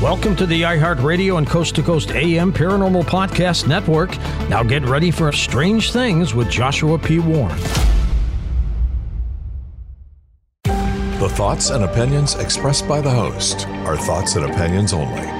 Welcome to the iHeartRadio and Coast to Coast AM Paranormal Podcast Network. Now get ready for Strange Things with Joshua P. Warren. The thoughts and opinions expressed by the host are thoughts and opinions only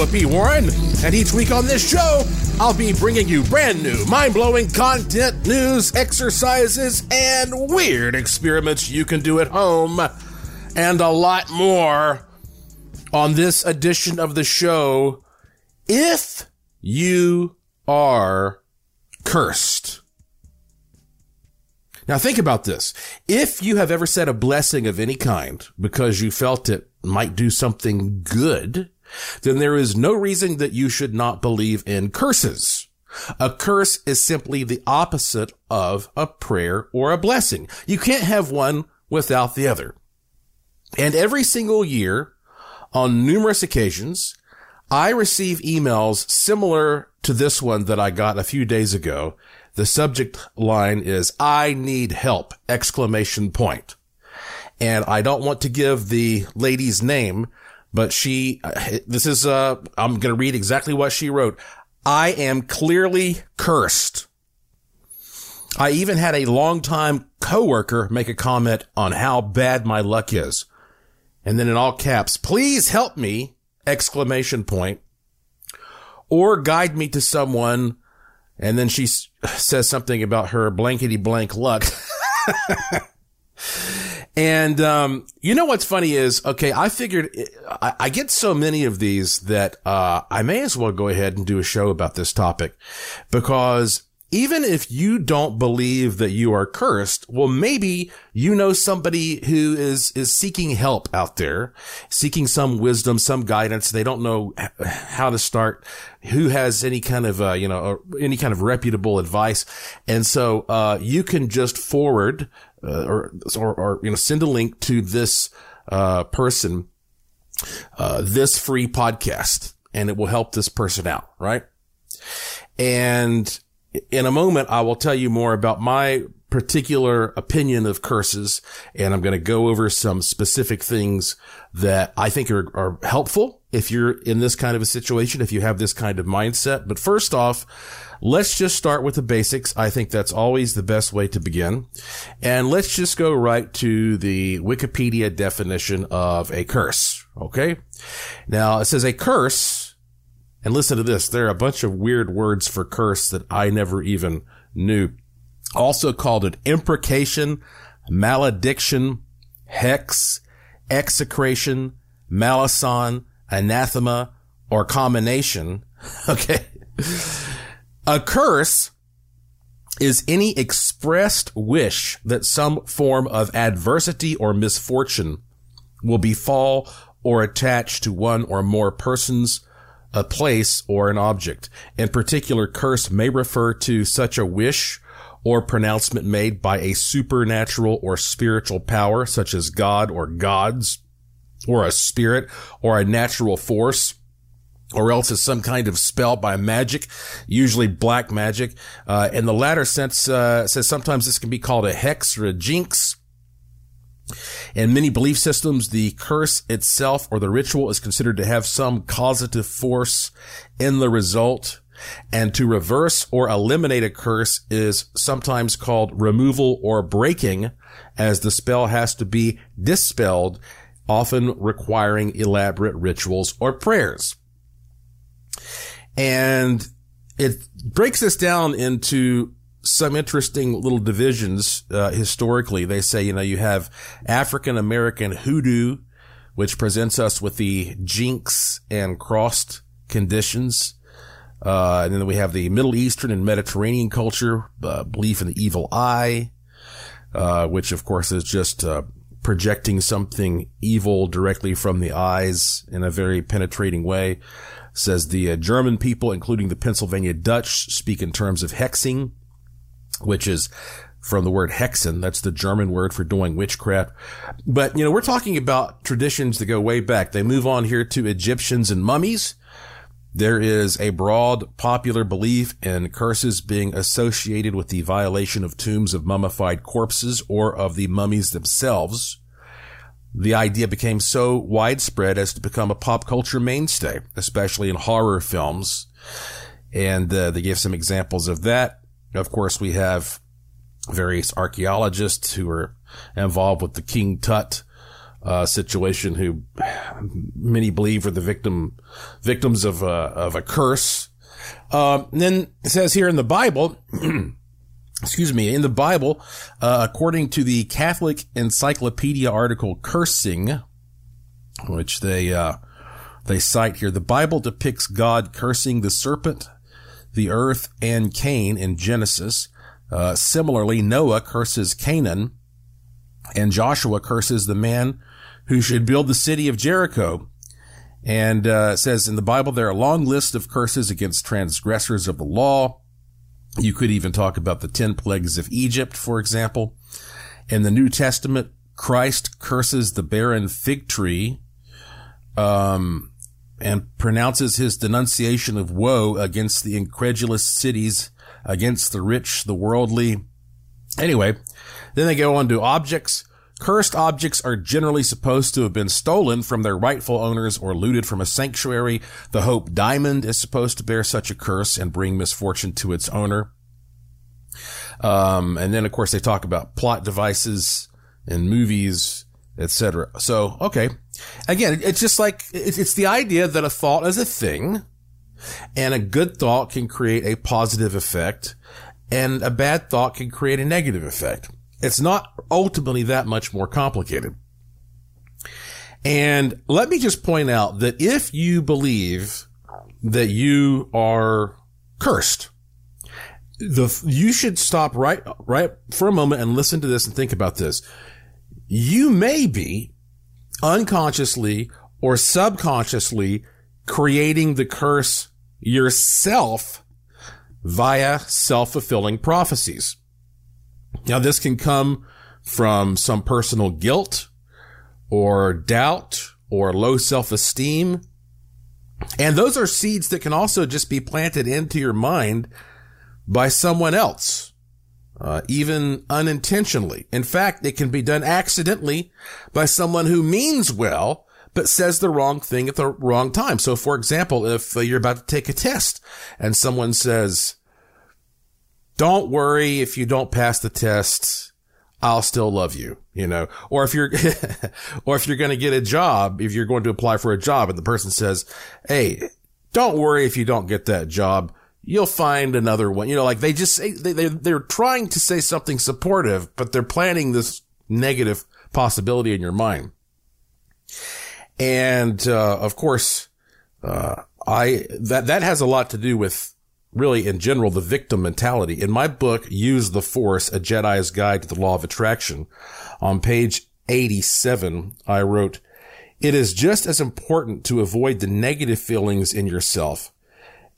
Joshua Warren, and each week on this show, I'll be bringing you brand new, mind blowing content, news, exercises, and weird experiments you can do at home, and a lot more on this edition of the show. If you are cursed. Now think about this. If you have ever said a blessing of any kind because you felt it might do something good, then there is no reason that you should not believe in curses. A curse is simply the opposite of a prayer or a blessing. You can't have one without the other. And every single year, on numerous occasions, I receive emails similar to this one that I got a few days ago. The subject line is, I need help, exclamation point. And I don't want to give the lady's name, but she, this is, uh, I'm going to read exactly what she wrote. I am clearly cursed. I even had a longtime coworker make a comment on how bad my luck is. And then in all caps, please help me, exclamation point, or guide me to someone. And then she says something about her blankety blank luck. And, um, you know what's funny is, okay, I figured I, I get so many of these that, uh, I may as well go ahead and do a show about this topic because even if you don't believe that you are cursed, well, maybe you know somebody who is, is seeking help out there, seeking some wisdom, some guidance. They don't know how to start, who has any kind of, uh, you know, any kind of reputable advice. And so, uh, you can just forward, uh, or, or, or, you know, send a link to this, uh, person, uh, this free podcast and it will help this person out, right? And in a moment, I will tell you more about my particular opinion of curses, and I'm going to go over some specific things that I think are, are helpful if you're in this kind of a situation, if you have this kind of mindset. But first off, let's just start with the basics. I think that's always the best way to begin. And let's just go right to the Wikipedia definition of a curse. Okay. Now it says a curse and listen to this. There are a bunch of weird words for curse that I never even knew. Also called it imprecation, malediction, hex, execration, malison, anathema, or commination. Okay. A curse is any expressed wish that some form of adversity or misfortune will befall or attach to one or more persons, a place, or an object. In particular, curse may refer to such a wish or pronouncement made by a supernatural or spiritual power, such as God or gods, or a spirit, or a natural force, or else as some kind of spell by magic, usually black magic. Uh, in the latter sense, uh, says sometimes this can be called a hex or a jinx. In many belief systems, the curse itself or the ritual is considered to have some causative force in the result. And to reverse or eliminate a curse is sometimes called removal or breaking as the spell has to be dispelled, often requiring elaborate rituals or prayers. And it breaks this down into some interesting little divisions uh, historically. They say, you know, you have African American hoodoo, which presents us with the jinx and crossed conditions. Uh, and then we have the Middle Eastern and Mediterranean culture, uh, belief in the evil eye, uh, which of course is just uh, projecting something evil directly from the eyes in a very penetrating way. Says the uh, German people, including the Pennsylvania Dutch, speak in terms of hexing, which is from the word hexen. That's the German word for doing witchcraft. But, you know, we're talking about traditions that go way back. They move on here to Egyptians and mummies. There is a broad popular belief in curses being associated with the violation of tombs of mummified corpses or of the mummies themselves. The idea became so widespread as to become a pop culture mainstay, especially in horror films. And uh, they gave some examples of that. Of course, we have various archaeologists who are involved with the King Tut uh, situation who many believe are the victim, victims of, uh, of a curse. Uh, then it says here in the Bible, excuse me, in the Bible, uh, according to the Catholic Encyclopedia article Cursing, which they, uh, they cite here, the Bible depicts God cursing the serpent, the earth, and Cain in Genesis. Uh, similarly, Noah curses Canaan, and Joshua curses the man who should build the city of Jericho. And uh, says in the Bible there are a long list of curses against transgressors of the law. You could even talk about the 10 plagues of Egypt, for example. In the New Testament, Christ curses the barren fig tree, um, and pronounces his denunciation of woe against the incredulous cities, against the rich, the worldly. Anyway, then they go on to objects. Cursed objects are generally supposed to have been stolen from their rightful owners or looted from a sanctuary. The Hope Diamond is supposed to bear such a curse and bring misfortune to its owner. Um, and then of course they talk about plot devices in movies, etc. So, okay. Again, it's just like, it's the idea that a thought is a thing and a good thought can create a positive effect and a bad thought can create a negative effect. It's not ultimately that much more complicated. And let me just point out that if you believe that you are cursed, the, you should stop right, right for a moment and listen to this and think about this. You may be unconsciously or subconsciously creating the curse yourself via self-fulfilling prophecies. Now, this can come from some personal guilt or doubt or low self-esteem. And those are seeds that can also just be planted into your mind by someone else, uh, even unintentionally. In fact, it can be done accidentally by someone who means well, but says the wrong thing at the wrong time. So, for example, if uh, you're about to take a test and someone says, don't worry if you don't pass the test. I'll still love you, you know, or if you're, or if you're going to get a job, if you're going to apply for a job and the person says, Hey, don't worry if you don't get that job. You'll find another one. You know, like they just say, they, they, they're trying to say something supportive, but they're planting this negative possibility in your mind. And, uh, of course, uh, I, that, that has a lot to do with really in general, the victim mentality. In my book, Use the Force, A Jedi's Guide to the Law of Attraction, on page 87, I wrote, it is just as important to avoid the negative feelings in yourself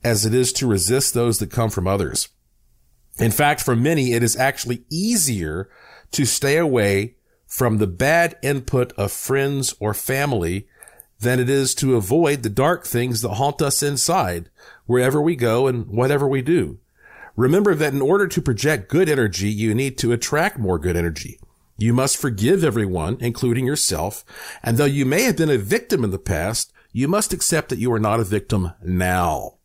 as it is to resist those that come from others. In fact, for many, it is actually easier to stay away from the bad input of friends or family than it is to avoid the dark things that haunt us inside wherever we go and whatever we do. Remember that in order to project good energy, you need to attract more good energy. You must forgive everyone, including yourself. And though you may have been a victim in the past, you must accept that you are not a victim now.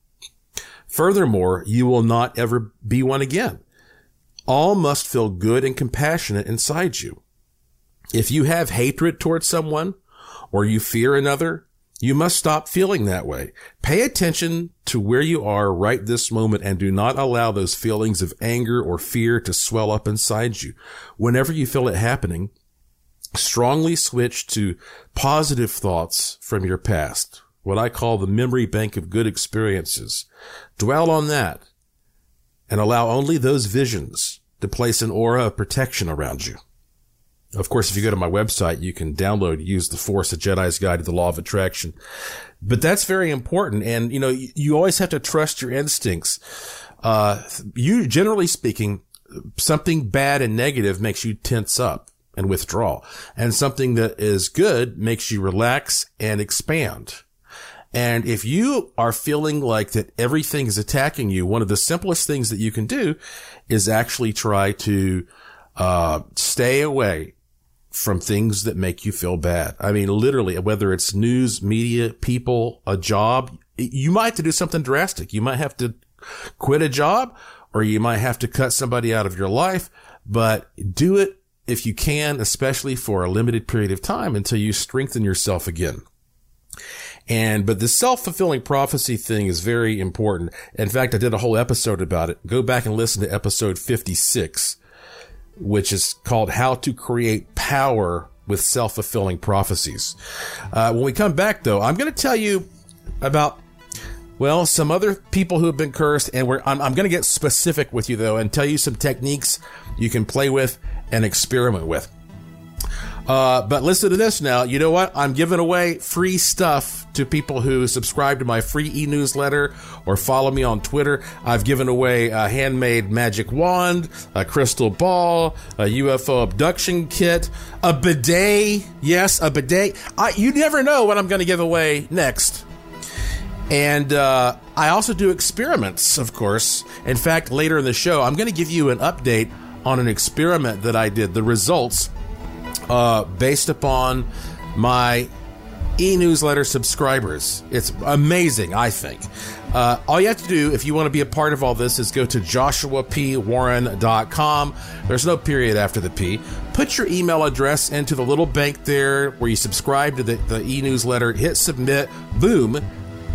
Furthermore, you will not ever be one again. All must feel good and compassionate inside you. If you have hatred towards someone or you fear another, you must stop feeling that way. Pay attention to where you are right this moment and do not allow those feelings of anger or fear to swell up inside you. Whenever you feel it happening, strongly switch to positive thoughts from your past, what I call the memory bank of good experiences. Dwell on that and allow only those visions to place an aura of protection around you. Of course, if you go to my website, you can download Use the Force, a Jedi's Guide to the Law of Attraction. But that's very important. And, you know, you, always have to trust your instincts. Uh, you, generally speaking, something bad and negative makes you tense up and withdraw. And something that is good makes you relax and expand. And if you are feeling like that everything is attacking you, one of the simplest things that you can do is actually try to uh, stay away from things that make you feel bad. I mean, literally, whether it's news, media, people, a job, you might have to do something drastic. You might have to quit a job or you might have to cut somebody out of your life, but do it if you can, especially for a limited period of time until you strengthen yourself again. And, but the self-fulfilling prophecy thing is very important. In fact, I did a whole episode about it. Go back and listen to episode 56 which is called How to Create Power with Self-Fulfilling Prophecies. Uh, when we come back, though, I'm going to tell you about, well, some other people who have been cursed, and I'm, I'm going to get specific with you, though, and tell you some techniques you can play with and experiment with. Uh, but listen to this now. You know what? I'm giving away free stuff to people who subscribe to my free e-newsletter or follow me on Twitter. I've given away a handmade magic wand, a crystal ball, a UFO abduction kit, a bidet. Yes, a bidet. I, you never know what I'm going to give away next. And uh, I also do experiments, of course. In fact, later in the show, I'm going to give you an update on an experiment that I did, the results uh, based upon my e-newsletter subscribers. It's amazing, I think. Uh, all you have to do if you want to be a part of all this is go to joshuapwarren.com. There's no period after the P. Put your email address into the little bank there where you subscribe to the, the e-newsletter, hit submit, boom.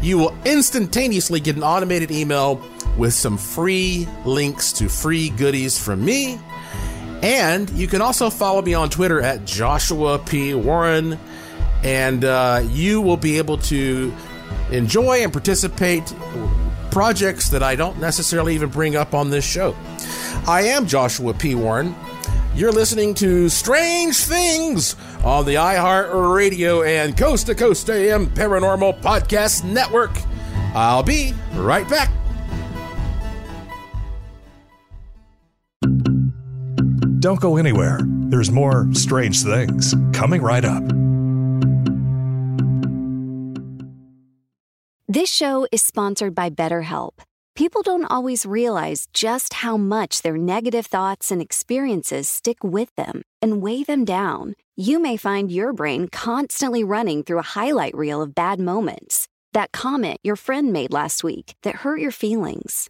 You will instantaneously get an automated email with some free links to free goodies from me and you can also follow me on Twitter at Joshua P. Warren, and uh, you will be able to enjoy and participate projects that I don't necessarily even bring up on this show. I am Joshua P. Warren. You're listening to Strange Things on the iHeart Radio and Coast to Coast AM Paranormal Podcast Network. I'll be right back. Don't go anywhere. There's more strange things coming right up. This show is sponsored by BetterHelp. People don't always realize just how much their negative thoughts and experiences stick with them and weigh them down. You may find your brain constantly running through a highlight reel of bad moments. That comment your friend made last week that hurt your feelings.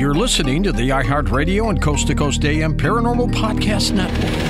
You're listening to the iHeartRadio and Coast to Coast AM Paranormal Podcast Network.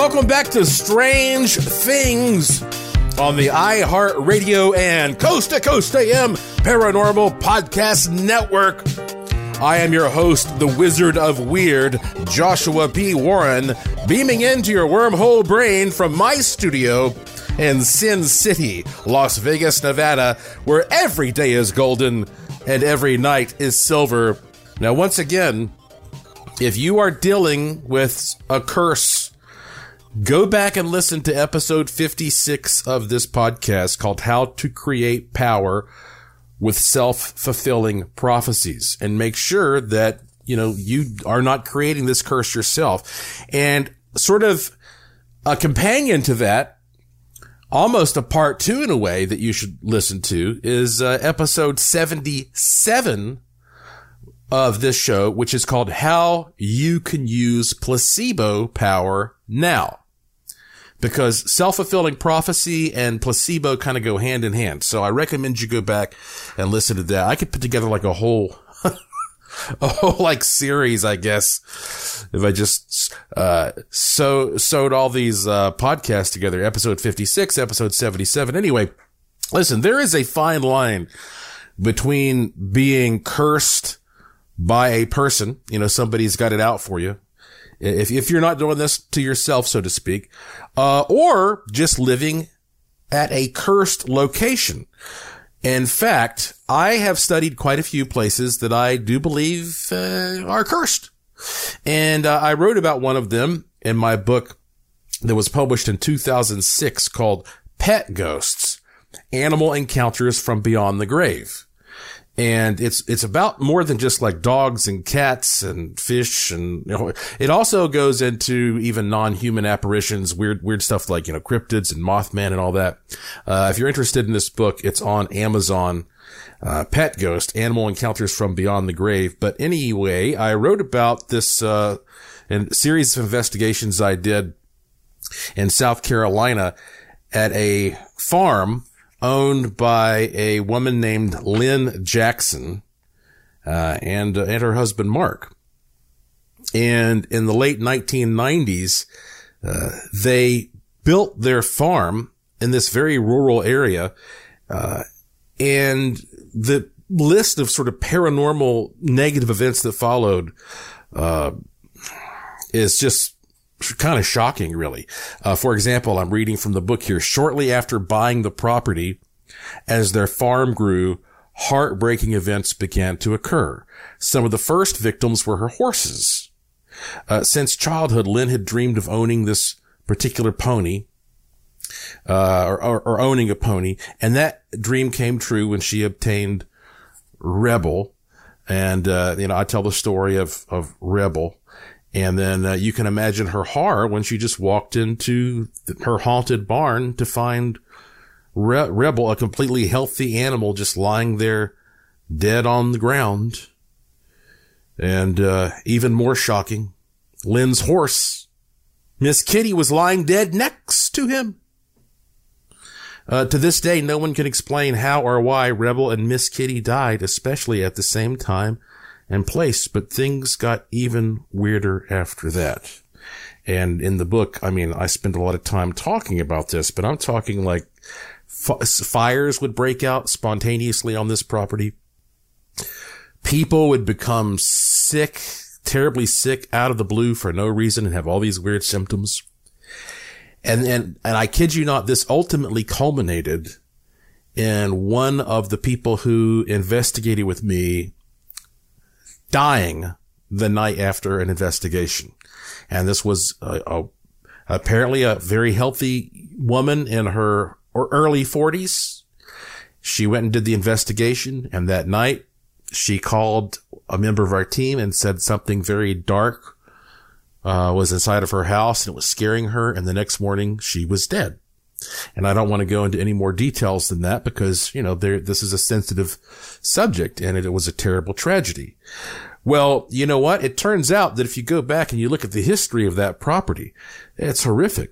Welcome back to Strange Things on the iHeartRadio and Coast to Coast AM Paranormal Podcast Network. I am your host, the Wizard of Weird, Joshua P. Warren, beaming into your wormhole brain from my studio in Sin City, Las Vegas, Nevada, where every day is golden and every night is silver. Now, once again, if you are dealing with a curse, go back and listen to episode 56 of this podcast called How to Create Power with Self-Fulfilling Prophecies and make sure that, you know, you are not creating this curse yourself. And sort of a companion to that, almost a part two in a way that you should listen to is uh, episode 77 of this show, which is called How You Can Use Placebo Power Now. Because self-fulfilling prophecy and placebo kind of go hand in hand. So I recommend you go back and listen to that. I could put together like a whole, a whole like series, I guess, if I just, uh, so, sewed all these, uh, podcasts together. Episode 56, episode 77. Anyway, listen, there is a fine line between being cursed by a person, you know, somebody's got it out for you. If, if you're not doing this to yourself, so to speak, uh, or just living at a cursed location. In fact, I have studied quite a few places that I do believe uh, are cursed. And uh, I wrote about one of them in my book that was published in 2006 called Pet Ghosts, Animal Encounters from Beyond the Grave and it's it's about more than just like dogs and cats and fish and you know, it also goes into even non-human apparitions weird weird stuff like you know cryptids and mothman and all that. Uh, if you're interested in this book it's on amazon uh, pet ghost animal encounters from beyond the grave. But anyway i wrote about this uh in series of investigations i did in south carolina at a farm owned by a woman named Lynn Jackson, uh, and, uh, and her husband Mark. and in the late 1990s, uh, they built their farm in this very rural area. Uh, and the list of sort of paranormal negative events that followed, uh, is just kind of shocking, really. Uh, for example, I'm reading from the book here. Shortly after buying the property, as their farm grew, heartbreaking events began to occur. Some of the first victims were her horses. Uh, since childhood, Lynn had dreamed of owning this particular pony, uh, or, or, owning a pony, and that dream came true when she obtained Rebel. And, uh, you know, I tell the story of, of Rebel. And then uh, you can imagine her horror when she just walked into her haunted barn to find Re- Rebel, a completely healthy animal, just lying there dead on the ground. And uh, even more shocking, Lynn's horse, Miss Kitty, was lying dead next to him. Uh, to this day, no one can explain how or why Rebel and Miss Kitty died, especially at the same time and place, but things got even weirder after that. And in the book, I mean, I spend a lot of time talking about this, but I'm talking like f- fires would break out spontaneously on this property. People would become sick, terribly sick out of the blue for no reason and have all these weird symptoms. And, and, and I kid you not, this ultimately culminated in one of the people who investigated with me dying the night after an investigation. And this was a, a, apparently a very healthy woman in her early 40s. She went and did the investigation. And that night she called a member of our team and said something very dark uh, was inside of her house and it was scaring her. And the next morning she was dead. And I don't want to go into any more details than that because, you know, there, this is a sensitive subject and it, it was a terrible tragedy. Well, you know what? It turns out that if you go back and you look at the history of that property, it's horrific.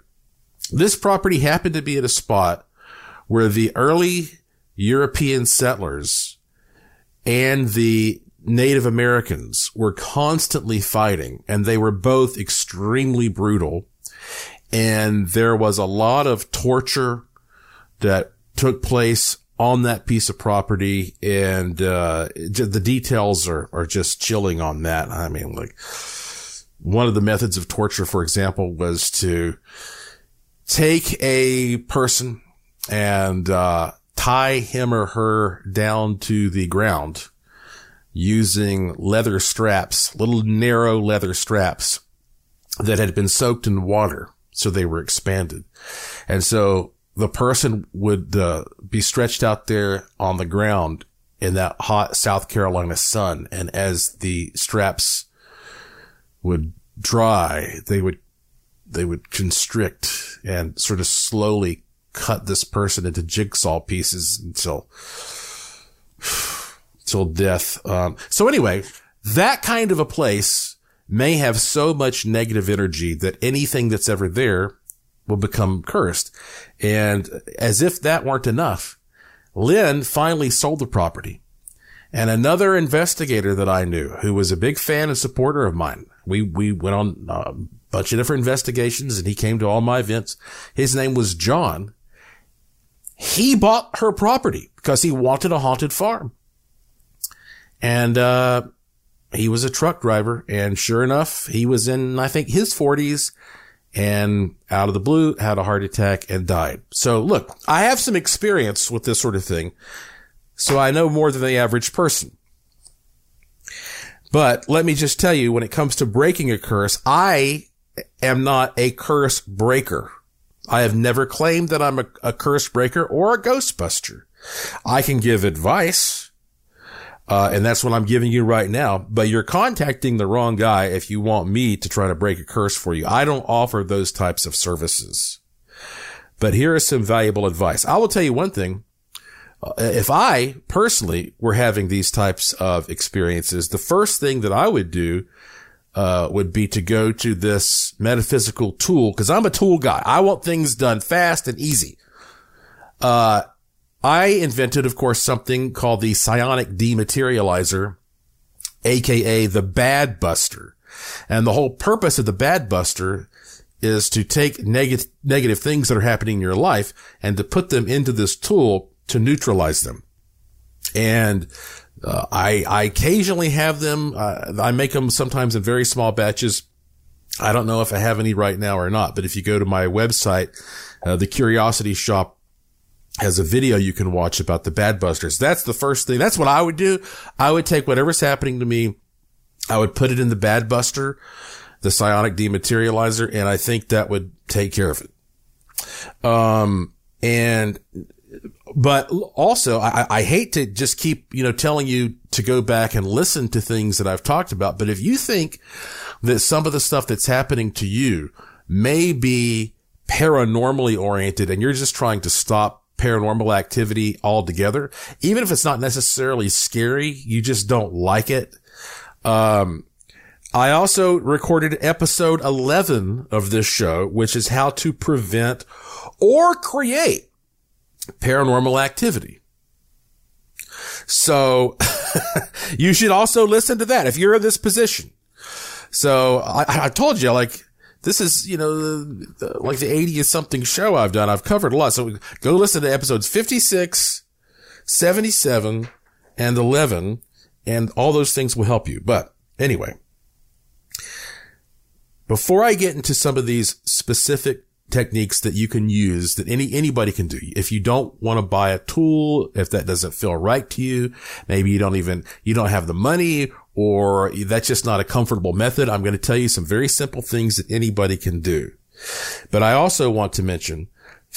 This property happened to be at a spot where the early European settlers and the Native Americans were constantly fighting and they were both extremely brutal and there was a lot of torture that took place on that piece of property. And, uh, the details are, are just chilling on that. I mean, like one of the methods of torture, for example, was to take a person and, uh, tie him or her down to the ground using leather straps, little narrow leather straps that had been soaked in water so they were expanded. And so the person would uh, be stretched out there on the ground in that hot South Carolina sun. And as the straps would dry, they would, they would constrict and sort of slowly cut this person into jigsaw pieces until, until death. Um, so anyway, that kind of a place may have so much negative energy that anything that's ever there will become cursed. And as if that weren't enough, Lynn finally sold the property. And another investigator that I knew who was a big fan and supporter of mine, we, we went on a bunch of different investigations and he came to all my events. His name was John. He bought her property because he wanted a haunted farm. And, uh, he was a truck driver and sure enough, he was in, I think, his forties and out of the blue had a heart attack and died. So look, I have some experience with this sort of thing. So I know more than the average person. But let me just tell you, when it comes to breaking a curse, I am not a curse breaker. I have never claimed that I'm a, a curse breaker or a ghostbuster. I can give advice uh, and that's what I'm giving you right now. But you're contacting the wrong guy if you want me to try to break a curse for you. I don't offer those types of services. But here is some valuable advice. I will tell you one thing. Uh, if I personally were having these types of experiences, the first thing that I would do uh, would be to go to this metaphysical tool because I'm a tool guy. I want things done fast and easy. Uh, I invented, of course, something called the psionic dematerializer, aka the bad buster. And the whole purpose of the Bad Buster is to take negative, negative things that are happening in your life and to put them into this tool to neutralize them. And uh, I, I occasionally have them. Uh, I make them sometimes in very small batches. I don't know if I have any right now or not, but if you go to my website, uh, the Curiosity Shop has a video you can watch about the Bad Busters. That's the first thing. That's what I would do. I would take whatever's happening to me. I would put it in the Bad Buster, the psionic dematerializer, and I think that would take care of it. Um, and but also I, I, hate to just keep, you know, telling you to go back and listen to things that I've talked about. But if you think that some of the stuff that's happening to you may be paranormally oriented and you're just trying to stop paranormal activity altogether, even if it's not necessarily scary, you just don't like it. Um, I also recorded episode 11 of this show, which is how to prevent or create paranormal activity. So you should also listen to that if you're in this position. So I, I told you, like, this is, you know, like the 80th something show I've done. I've covered a lot. So go listen to episodes 56, 77, and 11, and all those things will help you. But anyway, before I get into some of these specific techniques that you can use that any anybody can do. If you don't want to buy a tool, if that doesn't feel right to you, maybe you don't even you don't have the money or that's just not a comfortable method, I'm going to tell you some very simple things that anybody can do. But I also want to mention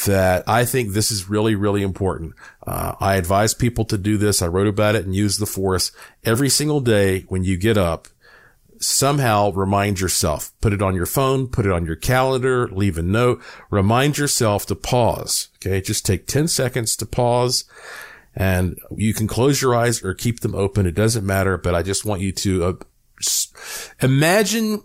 that I think this is really, really important. Uh, I advise people to do this. I wrote about it and use the force every single day when you get up somehow remind yourself, put it on your phone, put it on your calendar, leave a note, remind yourself to pause. Okay. Just take 10 seconds to pause and you can close your eyes or keep them open. It doesn't matter, but I just want you to uh, imagine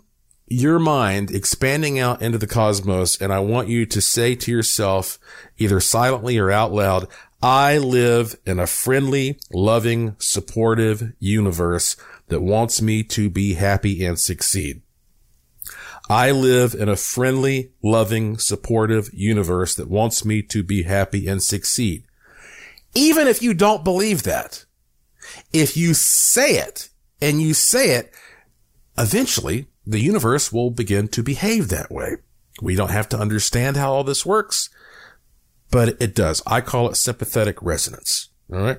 your mind expanding out into the cosmos. And I want you to say to yourself, either silently or out loud, I live in a friendly, loving, supportive universe that wants me to be happy and succeed. I live in a friendly, loving, supportive universe that wants me to be happy and succeed. Even if you don't believe that, if you say it and you say it, eventually the universe will begin to behave that way. We don't have to understand how all this works, but it does. I call it sympathetic resonance. All right.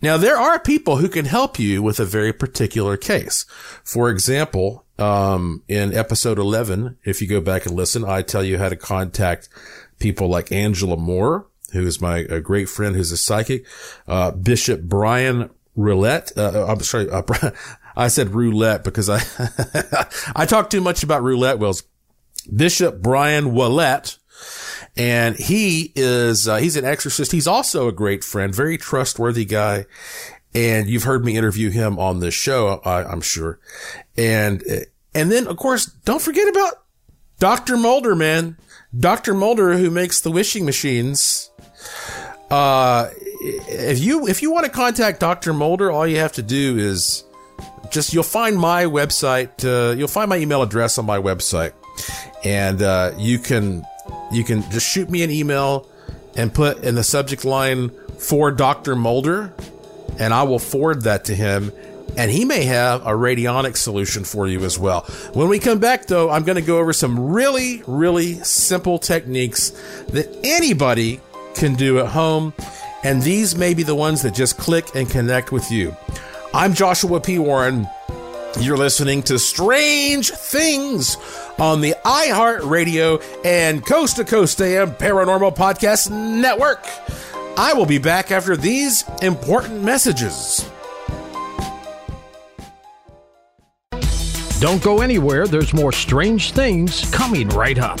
Now, there are people who can help you with a very particular case. For example, um, in episode 11, if you go back and listen, I tell you how to contact people like Angela Moore, who is my great friend who's a psychic, uh, Bishop Brian Roulette. Uh, uh I'm sorry. Uh, I said roulette because I, I talk too much about roulette wheels. Bishop Brian Willett and he is, uh, he's an exorcist. He's also a great friend, very trustworthy guy. And you've heard me interview him on this show, I, I'm sure. And, and then of course, don't forget about Dr. Mulder, man. Dr. Mulder, who makes the wishing machines. Uh, if you, if you want to contact Dr. Mulder, all you have to do is just, you'll find my website, uh, you'll find my email address on my website and, uh, you can, you can just shoot me an email and put in the subject line for Dr. Mulder, and I will forward that to him. And he may have a radionic solution for you as well. When we come back, though, I'm going to go over some really, really simple techniques that anybody can do at home. And these may be the ones that just click and connect with you. I'm Joshua P. Warren. You're listening to Strange Things on the iHeartRadio and Coast to Coast AM Paranormal Podcast Network. I will be back after these important messages. Don't go anywhere, there's more strange things coming right up.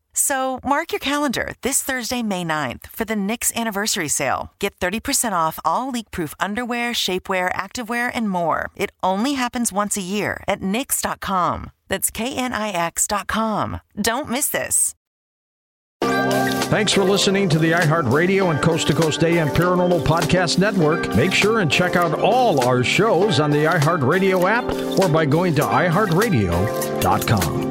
So mark your calendar this Thursday, May 9th for the Knix anniversary sale. Get 30% off all leak-proof underwear, shapewear, activewear, and more. It only happens once a year at Knix.com. That's K-N-I-X.com. Don't miss this. Thanks for listening to the iHeartRadio and Coast to Coast AM Paranormal Podcast Network. Make sure and check out all our shows on the iHeartRadio app or by going to iHeartRadio.com.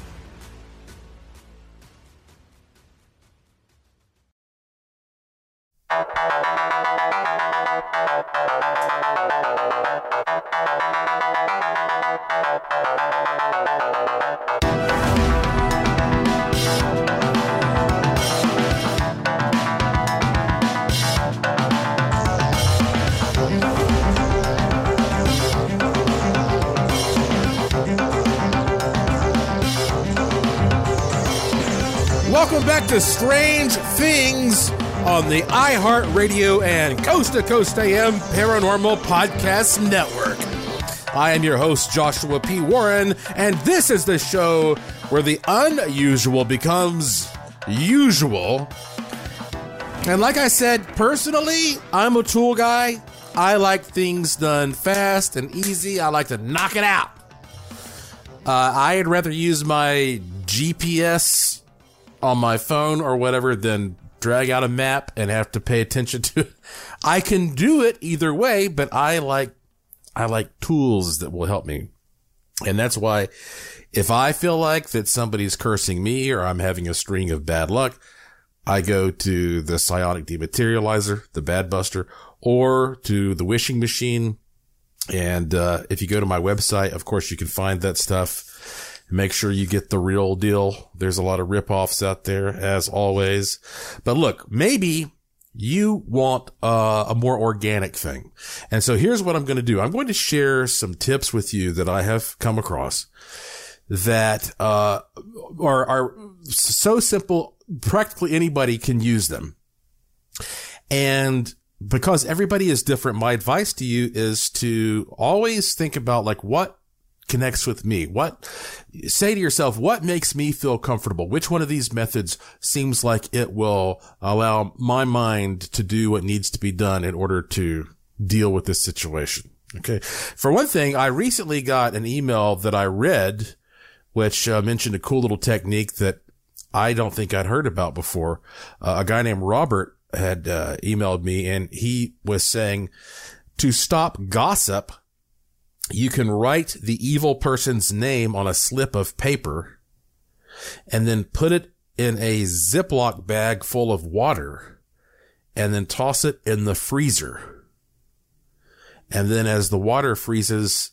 Welcome back to Strange Things on the iHeartRadio and Coast to Coast AM Paranormal Podcast Network. I am your host, Joshua P. Warren, and this is the show where the unusual becomes usual. And like I said, personally, I'm a tool guy. I like things done fast and easy. I like to knock it out. Uh, I'd rather use my GPS on my phone or whatever than drag out a map and have to pay attention to it. I can do it either way, but I like, I like tools that will help me. And that's why if I feel like that somebody's cursing me or I'm having a string of bad luck, I go to the psionic dematerializer, the bad buster, or to the wishing machine. And, uh, if you go to my website, of course, you can find that stuff. Make sure you get the real deal. There's a lot of ripoffs out there as always. But look, maybe you want uh, a more organic thing. And so here's what I'm going to do. I'm going to share some tips with you that I have come across that uh, are, are so simple, practically anybody can use them. And because everybody is different, my advice to you is to always think about like what connects with me. What say to yourself, what makes me feel comfortable? Which one of these methods seems like it will allow my mind to do what needs to be done in order to deal with this situation? Okay. For one thing, I recently got an email that I read, which uh, mentioned a cool little technique that I don't think I'd heard about before. Uh, a guy named Robert had uh, emailed me and he was saying to stop gossip, you can write the evil person's name on a slip of paper and then put it in a Ziploc bag full of water and then toss it in the freezer. And then as the water freezes,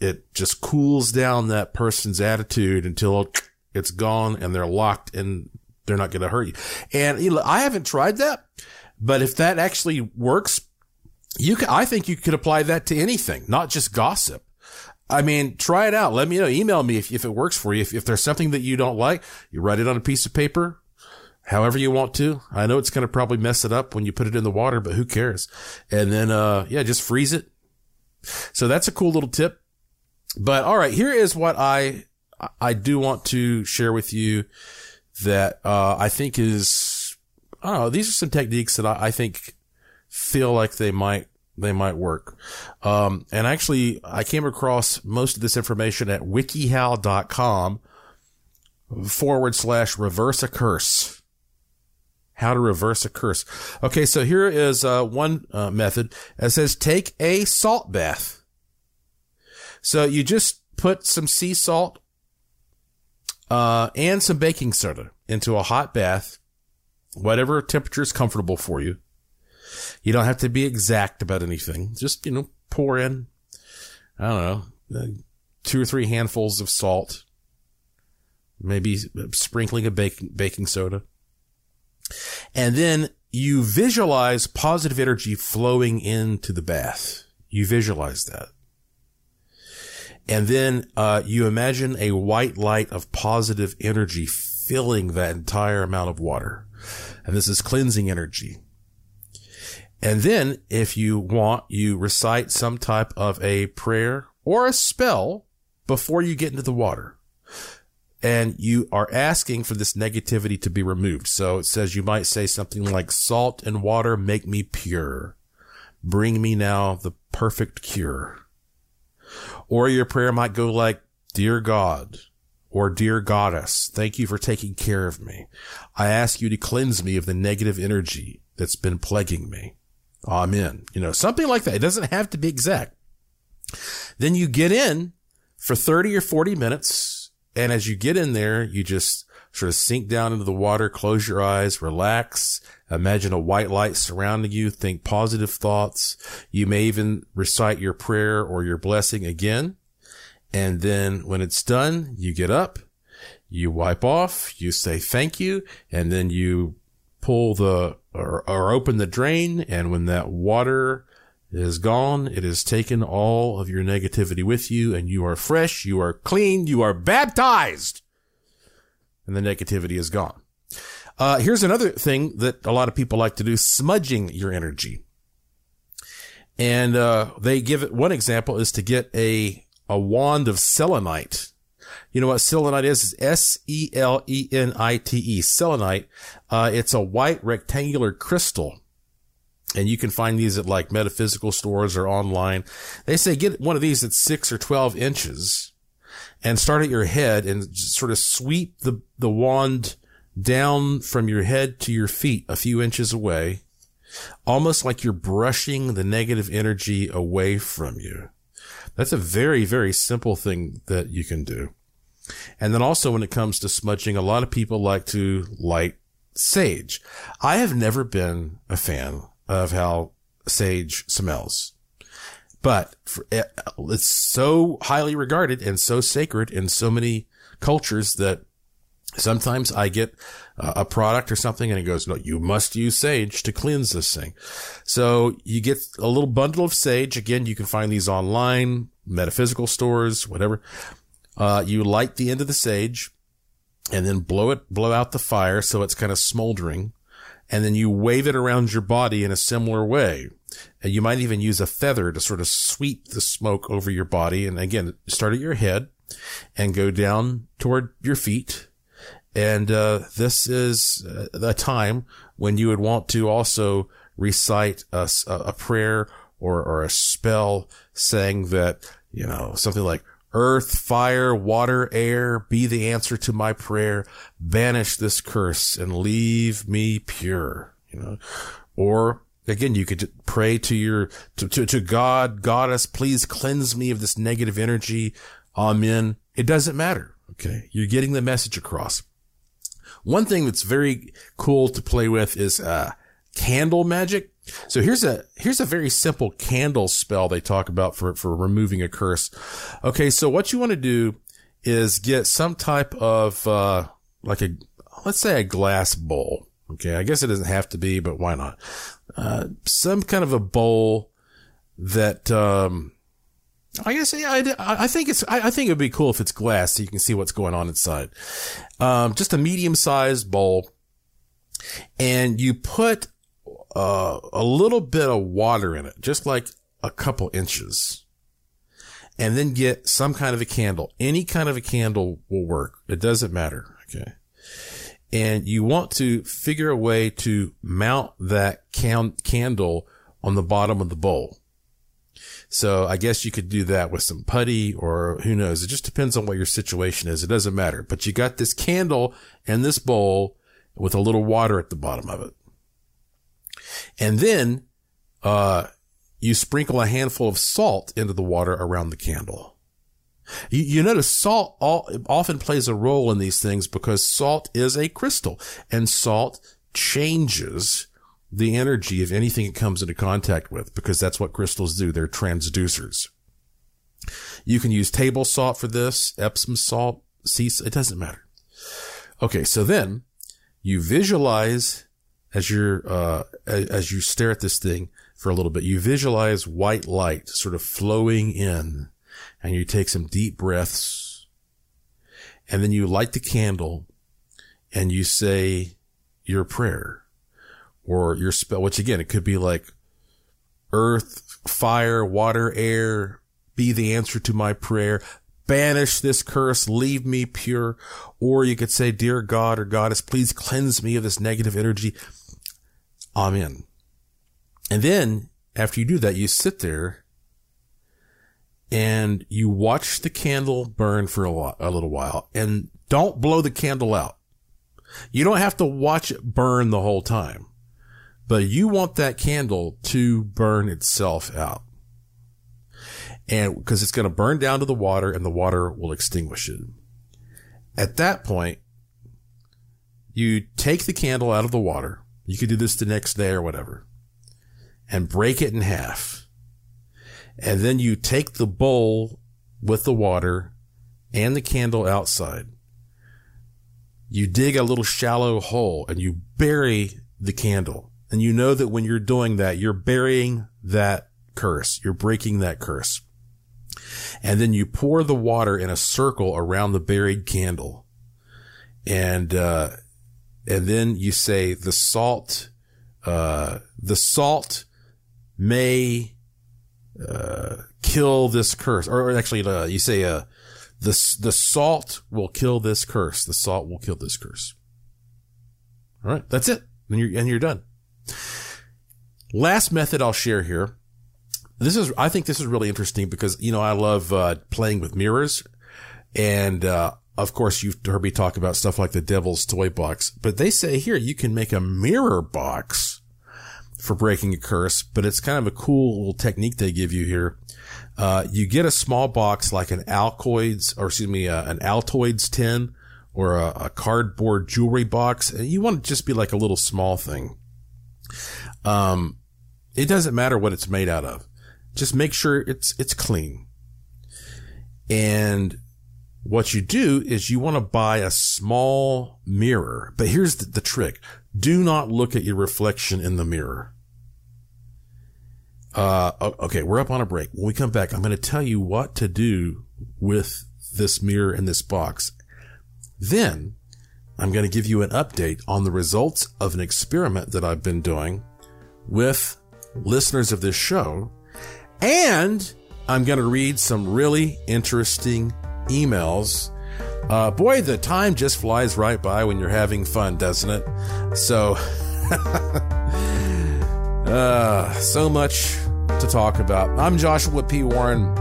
it just cools down that person's attitude until it's gone and they're locked and they're not going to hurt you. And you know, I haven't tried that, but if that actually works, you can, I think you could apply that to anything, not just gossip. I mean, try it out. Let me know. Email me if, if it works for you. If, if there's something that you don't like, you write it on a piece of paper, however you want to. I know it's going to probably mess it up when you put it in the water, but who cares? And then, uh, yeah, just freeze it. So that's a cool little tip. But all right, here is what I, I do want to share with you that, uh, I think is, I don't know, these are some techniques that I, I think feel like they might they might work. Um, and actually, I came across most of this information at wikihow.com forward slash reverse a curse. How to reverse a curse. Okay, so here is uh, one uh, method. It says take a salt bath. So you just put some sea salt uh, and some baking soda into a hot bath, whatever temperature is comfortable for you. You don't have to be exact about anything. Just, you know, pour in, I don't know, uh, two or three handfuls of salt, maybe sprinkling of baking, baking soda. And then you visualize positive energy flowing into the bath. You visualize that. And then uh, you imagine a white light of positive energy filling that entire amount of water. And this is cleansing energy. And then if you want, you recite some type of a prayer or a spell before you get into the water. And you are asking for this negativity to be removed. So it says you might say something like salt and water make me pure. Bring me now the perfect cure. Or your prayer might go like, Dear God, or Dear Goddess, thank you for taking care of me. I ask you to cleanse me of the negative energy that's been plaguing me. Amen. You know, something like that. It doesn't have to be exact. Then you get in for 30 or 40 minutes. And as you get in there, you just sort of sink down into the water, close your eyes, relax, imagine a white light surrounding you, think positive thoughts. You may even recite your prayer or your blessing again. And then when it's done, you get up, you wipe off, you say thank you, and then you pull the or, or open the drain. And when that water is gone, it has taken all of your negativity with you and you are fresh, you are clean, you are baptized and the negativity is gone. Uh, here's another thing that a lot of people like to do, smudging your energy. And, uh, they give it one example is to get a, a wand of selenite you know what selenite is? It's S-E-L-E-N-I-T-E. Selenite. Uh, it's a white rectangular crystal. And you can find these at like metaphysical stores or online. They say get one of these that's six or 12 inches and start at your head and sort of sweep the, the wand down from your head to your feet a few inches away, almost like you're brushing the negative energy away from you. That's a very, very simple thing that you can do. And then also when it comes to smudging, a lot of people like to light sage. I have never been a fan of how sage smells, but for, eh, it's so highly regarded and so sacred in so many cultures that sometimes I get a product or something and it goes, no, you must use sage to cleanse this thing. So you get a little bundle of sage. Again, you can find these online, metaphysical stores, whatever. Uh, you light the end of the sage and then blow it, blow out the fire so it's kind of smoldering. and then you wave it around your body in a similar way. And you might even use a feather to sort of sweep the smoke over your body. And again, start at your head and go down toward your feet. And, uh, this is a time when you would want to also recite a, a prayer or, or a spell saying that, you know, something like, Earth, fire, water, air, be the answer to my prayer. Banish this curse and leave me pure. You know, or again, you could pray to your, to, to, to God, Goddess, please cleanse me of this negative energy. Amen. It doesn't matter. Okay. You're getting the message across. One thing that's very cool to play with is, uh, candle magic. So here's a, here's a very simple candle spell they talk about for, for removing a curse. Okay. So what you want to do is get some type of, uh, like a, let's say a glass bowl. Okay. I guess it doesn't have to be, but why not? Uh, some kind of a bowl that, um, I guess yeah, I, I think it's I, I, think it'd be cool if it's glass so you can see what's going on inside. Um, just a medium sized bowl, and you put uh, a little bit of water in it, just like a couple inches. And then get some kind of a candle. Any kind of a candle will work. It doesn't matter. Okay. And you want to figure a way to mount that can- candle on the bottom of the bowl. So I guess you could do that with some putty or who knows. It just depends on what your situation is. It doesn't matter, but you got this candle and this bowl with a little water at the bottom of it. And then, uh, you sprinkle a handful of salt into the water around the candle. You, you notice salt all, often plays a role in these things because salt is a crystal and salt changes the energy of anything it comes into contact with because that's what crystals do. They're transducers. You can use table salt for this, Epsom salt, sea, it doesn't matter. Okay. So then you visualize as you're, uh, as you stare at this thing for a little bit, you visualize white light sort of flowing in and you take some deep breaths and then you light the candle and you say your prayer or your spell, which again, it could be like earth, fire, water, air, be the answer to my prayer. Banish this curse, leave me pure. Or you could say, dear God or goddess, please cleanse me of this negative energy. Amen. And then after you do that, you sit there and you watch the candle burn for a, a little while and don't blow the candle out. You don't have to watch it burn the whole time, but you want that candle to burn itself out. And because it's going to burn down to the water and the water will extinguish it. At that point, you take the candle out of the water you could do this the next day or whatever and break it in half. And then you take the bowl with the water and the candle outside. You dig a little shallow hole and you bury the candle. And you know that when you're doing that, you're burying that curse. You're breaking that curse. And then you pour the water in a circle around the buried candle. And, uh, and then you say the salt, uh, the salt may, uh, kill this curse, or, actually, uh, you say, uh, the, the salt will kill this curse. The salt will kill this curse. All right. That's it. And you're, and you're done. Last method I'll share here. This is, I think this is really interesting because, you know, I love, uh, playing with mirrors and, uh, of course, you've heard me talk about stuff like the devil's toy box, but they say here you can make a mirror box for breaking a curse, but it's kind of a cool little technique they give you here. Uh, you get a small box like an Altoids, or excuse me, uh, an Altoids tin or a, a, cardboard jewelry box. You want to just be like a little small thing. Um, it doesn't matter what it's made out of. Just make sure it's, it's clean. And what you do is you want to buy a small mirror, but here's the, the, trick. Do not look at your reflection in the mirror. Uh, okay, we're up on a break. When we come back, I'm going to tell you what to do with this mirror and this box. Then I'm going to give you an update on the results of an experiment that I've been doing with listeners of this show. And I'm going to read some really interesting emails. Uh, boy, the time just flies right by when you're having fun, doesn't it? So, uh, so much to talk about. I'm Joshua P. Warren.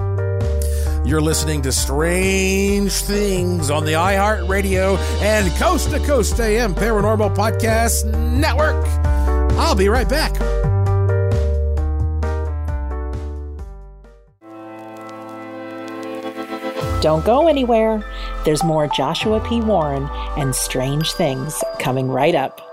You're listening to Strange Things on the iHeartRadio and Coast to Coast AM Paranormal Podcast Network. I'll be right back. Don't go anywhere. There's more Joshua P. Warren and Strange Things coming right up.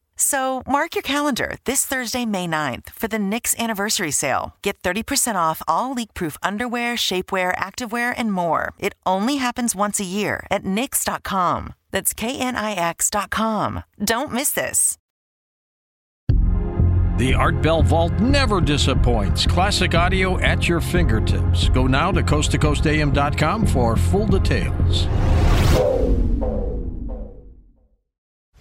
So mark your calendar this Thursday, May 9th for the Knix anniversary sale. Get 30% off all leak-proof underwear, shapewear, activewear, and more. It only happens once a year at Knix.com. That's K-N-I-X.com. Don't miss this. The Art Bell Vault never disappoints. Classic audio at your fingertips. Go now to coasttocoastam.com for full details.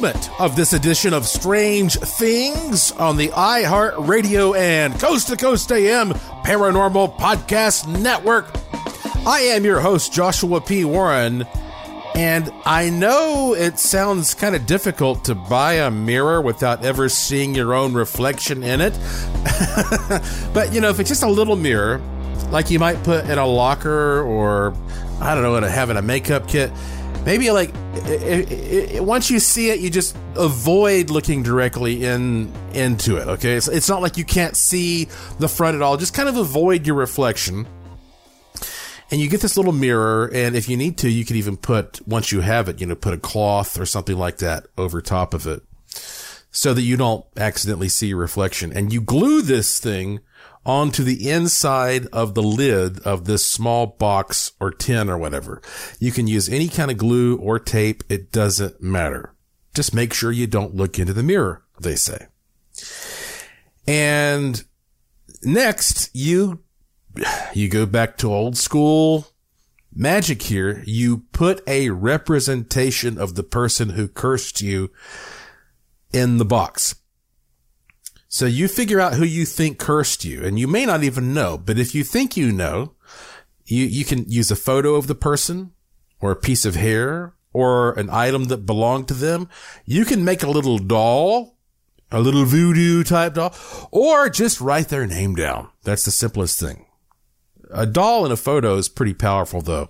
segment of this edition of Strange Things on the iHeart Radio and Coast to Coast AM Paranormal Podcast Network. I am your host, Joshua P. Warren, and I know it sounds kind of difficult to buy a mirror without ever seeing your own reflection in it. but, you know, if it's just a little mirror, like you might put in a locker or, I don't know, in a, having a makeup kit, maybe like it, it, it, once you see it, you just avoid looking directly in into it. Okay, it's, it's not like you can't see the front at all. Just kind of avoid your reflection. And you get this little mirror, and if you need to, you can even put once you have it, you know, put a cloth or something like that over top of it, so that you don't accidentally see your reflection. And you glue this thing onto the inside of the lid of this small box or tin or whatever. You can use any kind of glue or tape. It doesn't matter. Just make sure you don't look into the mirror, they say. And next, you, you go back to old school magic here. You put a representation of the person who cursed you in the box. So you figure out who you think cursed you and you may not even know, but if you think you know, you, you can use a photo of the person or a piece of hair or an item that belonged to them. You can make a little doll, a little voodoo type doll, or just write their name down. That's the simplest thing. A doll in a photo is pretty powerful though.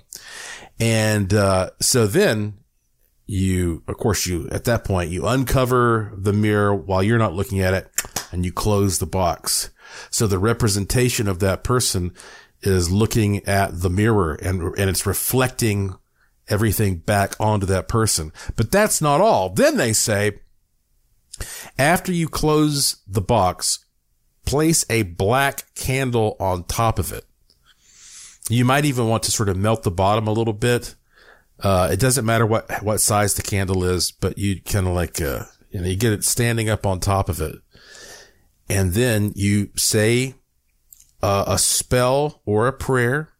And, uh, so then you, of course, you, at that point, you uncover the mirror while you're not looking at it and you close the box. So the representation of that person is looking at the mirror and, and it's reflecting everything back onto that person. But that's not all. Then they say, after you close the box, place a black candle on top of it. You might even want to sort of melt the bottom a little bit. Uh, it doesn't matter what, what size the candle is, but you kind of like, uh, you know, you get it standing up on top of it and then you say uh, a spell or a prayer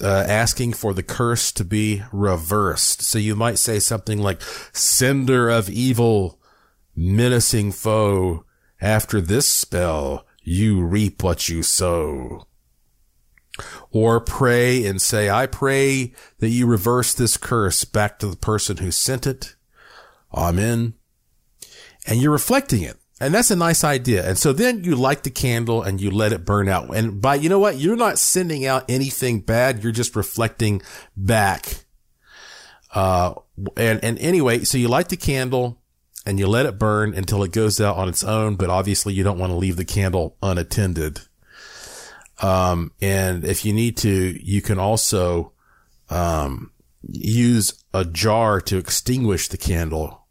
uh, asking for the curse to be reversed. So you might say something like, Sender of evil, menacing foe, after this spell, you reap what you sow. Or pray and say, I pray that you reverse this curse back to the person who sent it. Amen. And you're reflecting it. And that's a nice idea. And so then you light the candle and you let it burn out. And by, you know what? You're not sending out anything bad. You're just reflecting back. Uh, and, and anyway, so you light the candle and you let it burn until it goes out on its own. But obviously you don't want to leave the candle unattended. Um, and if you need to, you can also, um, use a jar to extinguish the candle,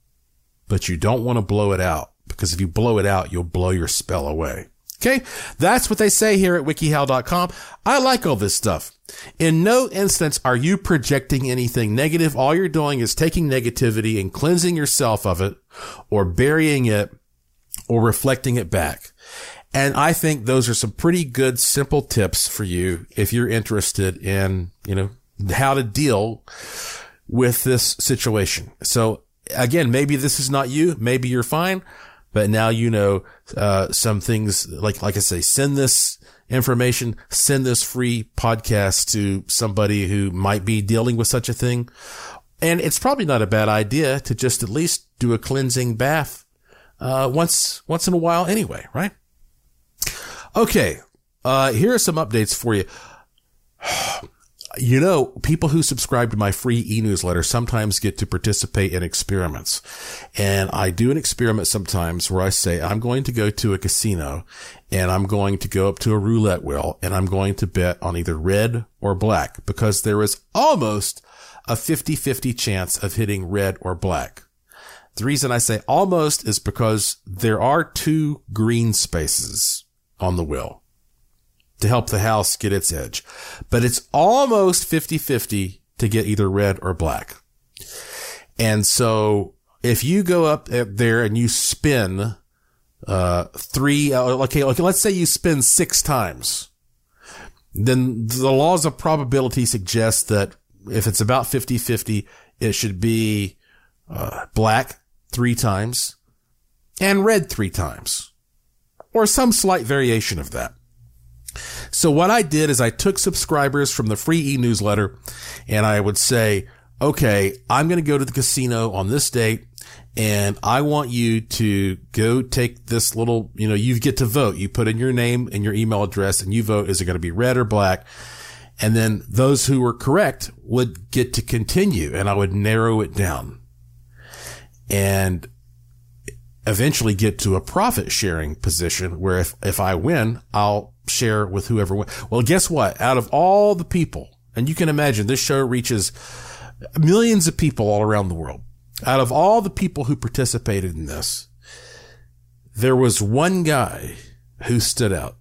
but you don't want to blow it out because if you blow it out, you'll blow your spell away. Okay. That's what they say here at wikihow.com. I like all this stuff. In no instance are you projecting anything negative. All you're doing is taking negativity and cleansing yourself of it or burying it or reflecting it back. And I think those are some pretty good, simple tips for you if you're interested in, you know, how to deal with this situation. So again, maybe this is not you. Maybe you're fine. But now you know uh, some things like like I say, send this information, send this free podcast to somebody who might be dealing with such a thing. And it's probably not a bad idea to just at least do a cleansing bath uh, once once in a while anyway, right? Okay, uh, here are some updates for you. You know, people who subscribe to my free e-newsletter sometimes get to participate in experiments. And I do an experiment sometimes where I say, I'm going to go to a casino and I'm going to go up to a roulette wheel and I'm going to bet on either red or black because there is almost a 50-50 chance of hitting red or black. The reason I say almost is because there are two green spaces on the wheel to help the house get its edge. But it's almost 50-50 to get either red or black. And so if you go up there and you spin, uh, three, uh, okay, okay, let's say you spin six times, then the laws of probability suggest that if it's about 50-50, it should be uh, black three times, and red three times, or some slight variation of that. So what I did is I took subscribers from the free e-newsletter and I would say, okay, I'm going to go to the casino on this date and I want you to go take this little, you know, you get to vote. You put in your name and your email address and you vote. Is it going to be red or black? And then those who were correct would get to continue and I would narrow it down and eventually get to a profit sharing position where if, if I win, I'll share with whoever wins. Well, guess what? Out of all the people, and you can imagine this show reaches millions of people all around the world. Out of all the people who participated in this, there was one guy who stood out.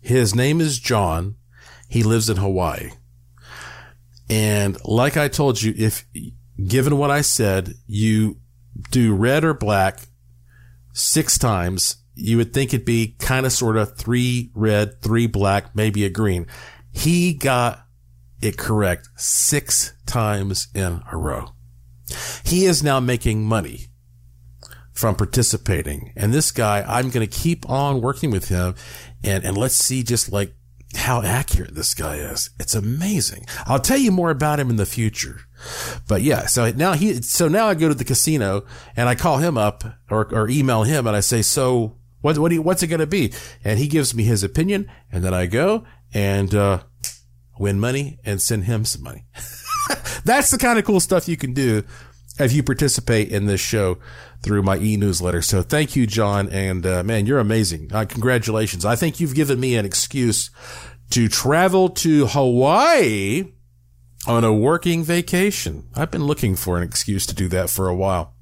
His name is John. He lives in Hawaii. And like I told you, if given what I said, you do red or black six times, you would think it'd be kind of sort of three red, three black, maybe a green. He got it correct six times in a row. He is now making money from participating. And this guy, I'm going to keep on working with him and, and let's see just like how accurate this guy is. It's amazing. I'll tell you more about him in the future. But yeah, so now he, so now I go to the casino and I call him up or, or email him and I say, so what, what you, what's it going to be? And he gives me his opinion and then I go and, uh, win money and send him some money. That's the kind of cool stuff you can do if you participate in this show through my e-newsletter. So thank you, John. And, uh, man, you're amazing. Uh, congratulations. I think you've given me an excuse to travel to Hawaii on a working vacation. I've been looking for an excuse to do that for a while.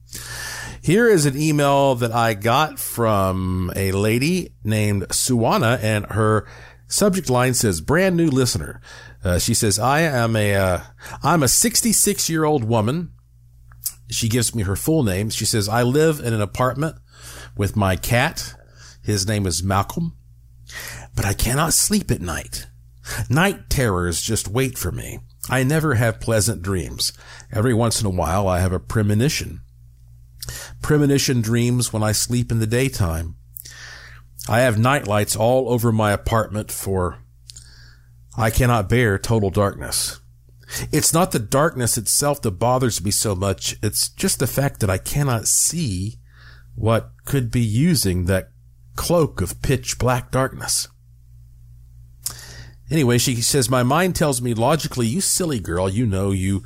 Here is an email that I got from a lady named Suwana and her subject line says brand new listener. Uh, she says, I am a, uh, I'm a 66 year old woman. She gives me her full name. She says, I live in an apartment with my cat. His name is Malcolm, but I cannot sleep at night. Night terrors just wait for me. I never have pleasant dreams. Every once in a while, I have a premonition. Premonition dreams when I sleep in the daytime. I have night lights all over my apartment for I cannot bear total darkness. It's not the darkness itself that bothers me so much. It's just the fact that I cannot see what could be using that cloak of pitch black darkness. Anyway, she says, my mind tells me logically, you silly girl, you know you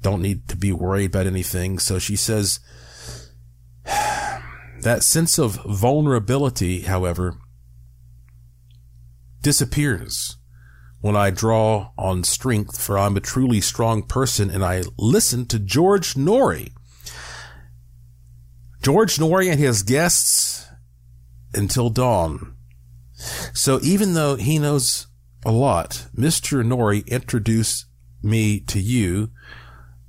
don't need to be worried about anything. So she says, that sense of vulnerability, however, disappears when I draw on strength, for I'm a truly strong person and I listen to George Noory. George Noory and his guests until dawn. So even though he knows a lot, Mr. Noory introduced me to you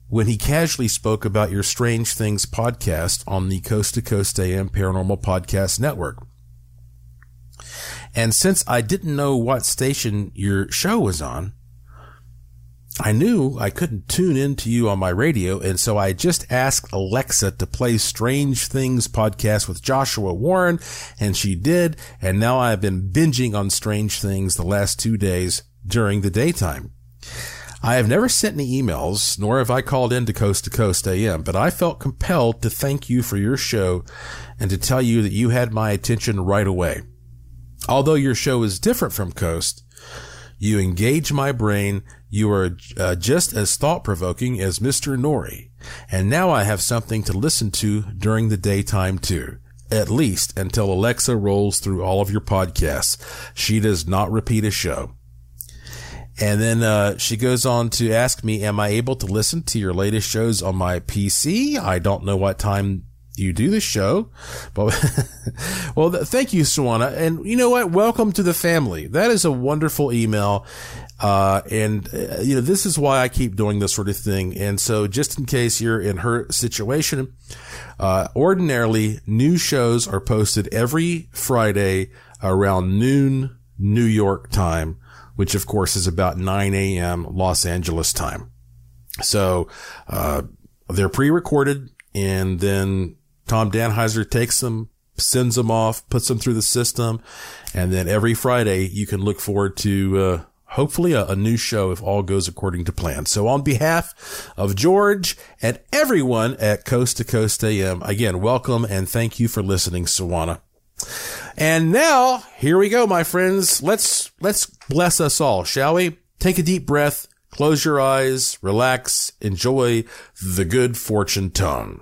when he casually spoke about your Strange Things podcast on the Coast to Coast AM Paranormal Podcast Network. And since I didn't know what station your show was on, I knew I couldn't tune in to you on my radio. And so I just asked Alexa to play Strange Things podcast with Joshua Warren. And she did. And now I've been binging on Strange Things the last two days during the daytime. I have never sent any emails, nor have I called in to Coast to Coast AM, but I felt compelled to thank you for your show and to tell you that you had my attention right away. Although your show is different from Coast, you engage my brain. You are uh, just as thought provoking as Mr. Noory. And now I have something to listen to during the daytime too. At least until Alexa rolls through all of your podcasts. She does not repeat a show. And then uh, she goes on to ask me, Am I able to listen to your latest shows on my PC? I don't know what time you do the show. But well, thank you, Swana. And you know what? Welcome to the family. That is a wonderful email. Uh, and uh, you know, this is why I keep doing this sort of thing. And so just in case you're in her situation, uh, ordinarily new shows are posted every Friday around noon New York time, which of course is about 9 a.m. Los Angeles time. So, uh, they're pre-recorded and then Tom Danheiser takes them, sends them off, puts them through the system. And then every Friday you can look forward to, uh, hopefully a, a, new show if all goes according to plan. So on behalf of George and everyone at Coast to Coast AM, again, welcome and thank you for listening, Sawana. And now here we go, my friends. Let's, let's bless us all, shall we? Take a deep breath, close your eyes, relax, enjoy the good fortune tone.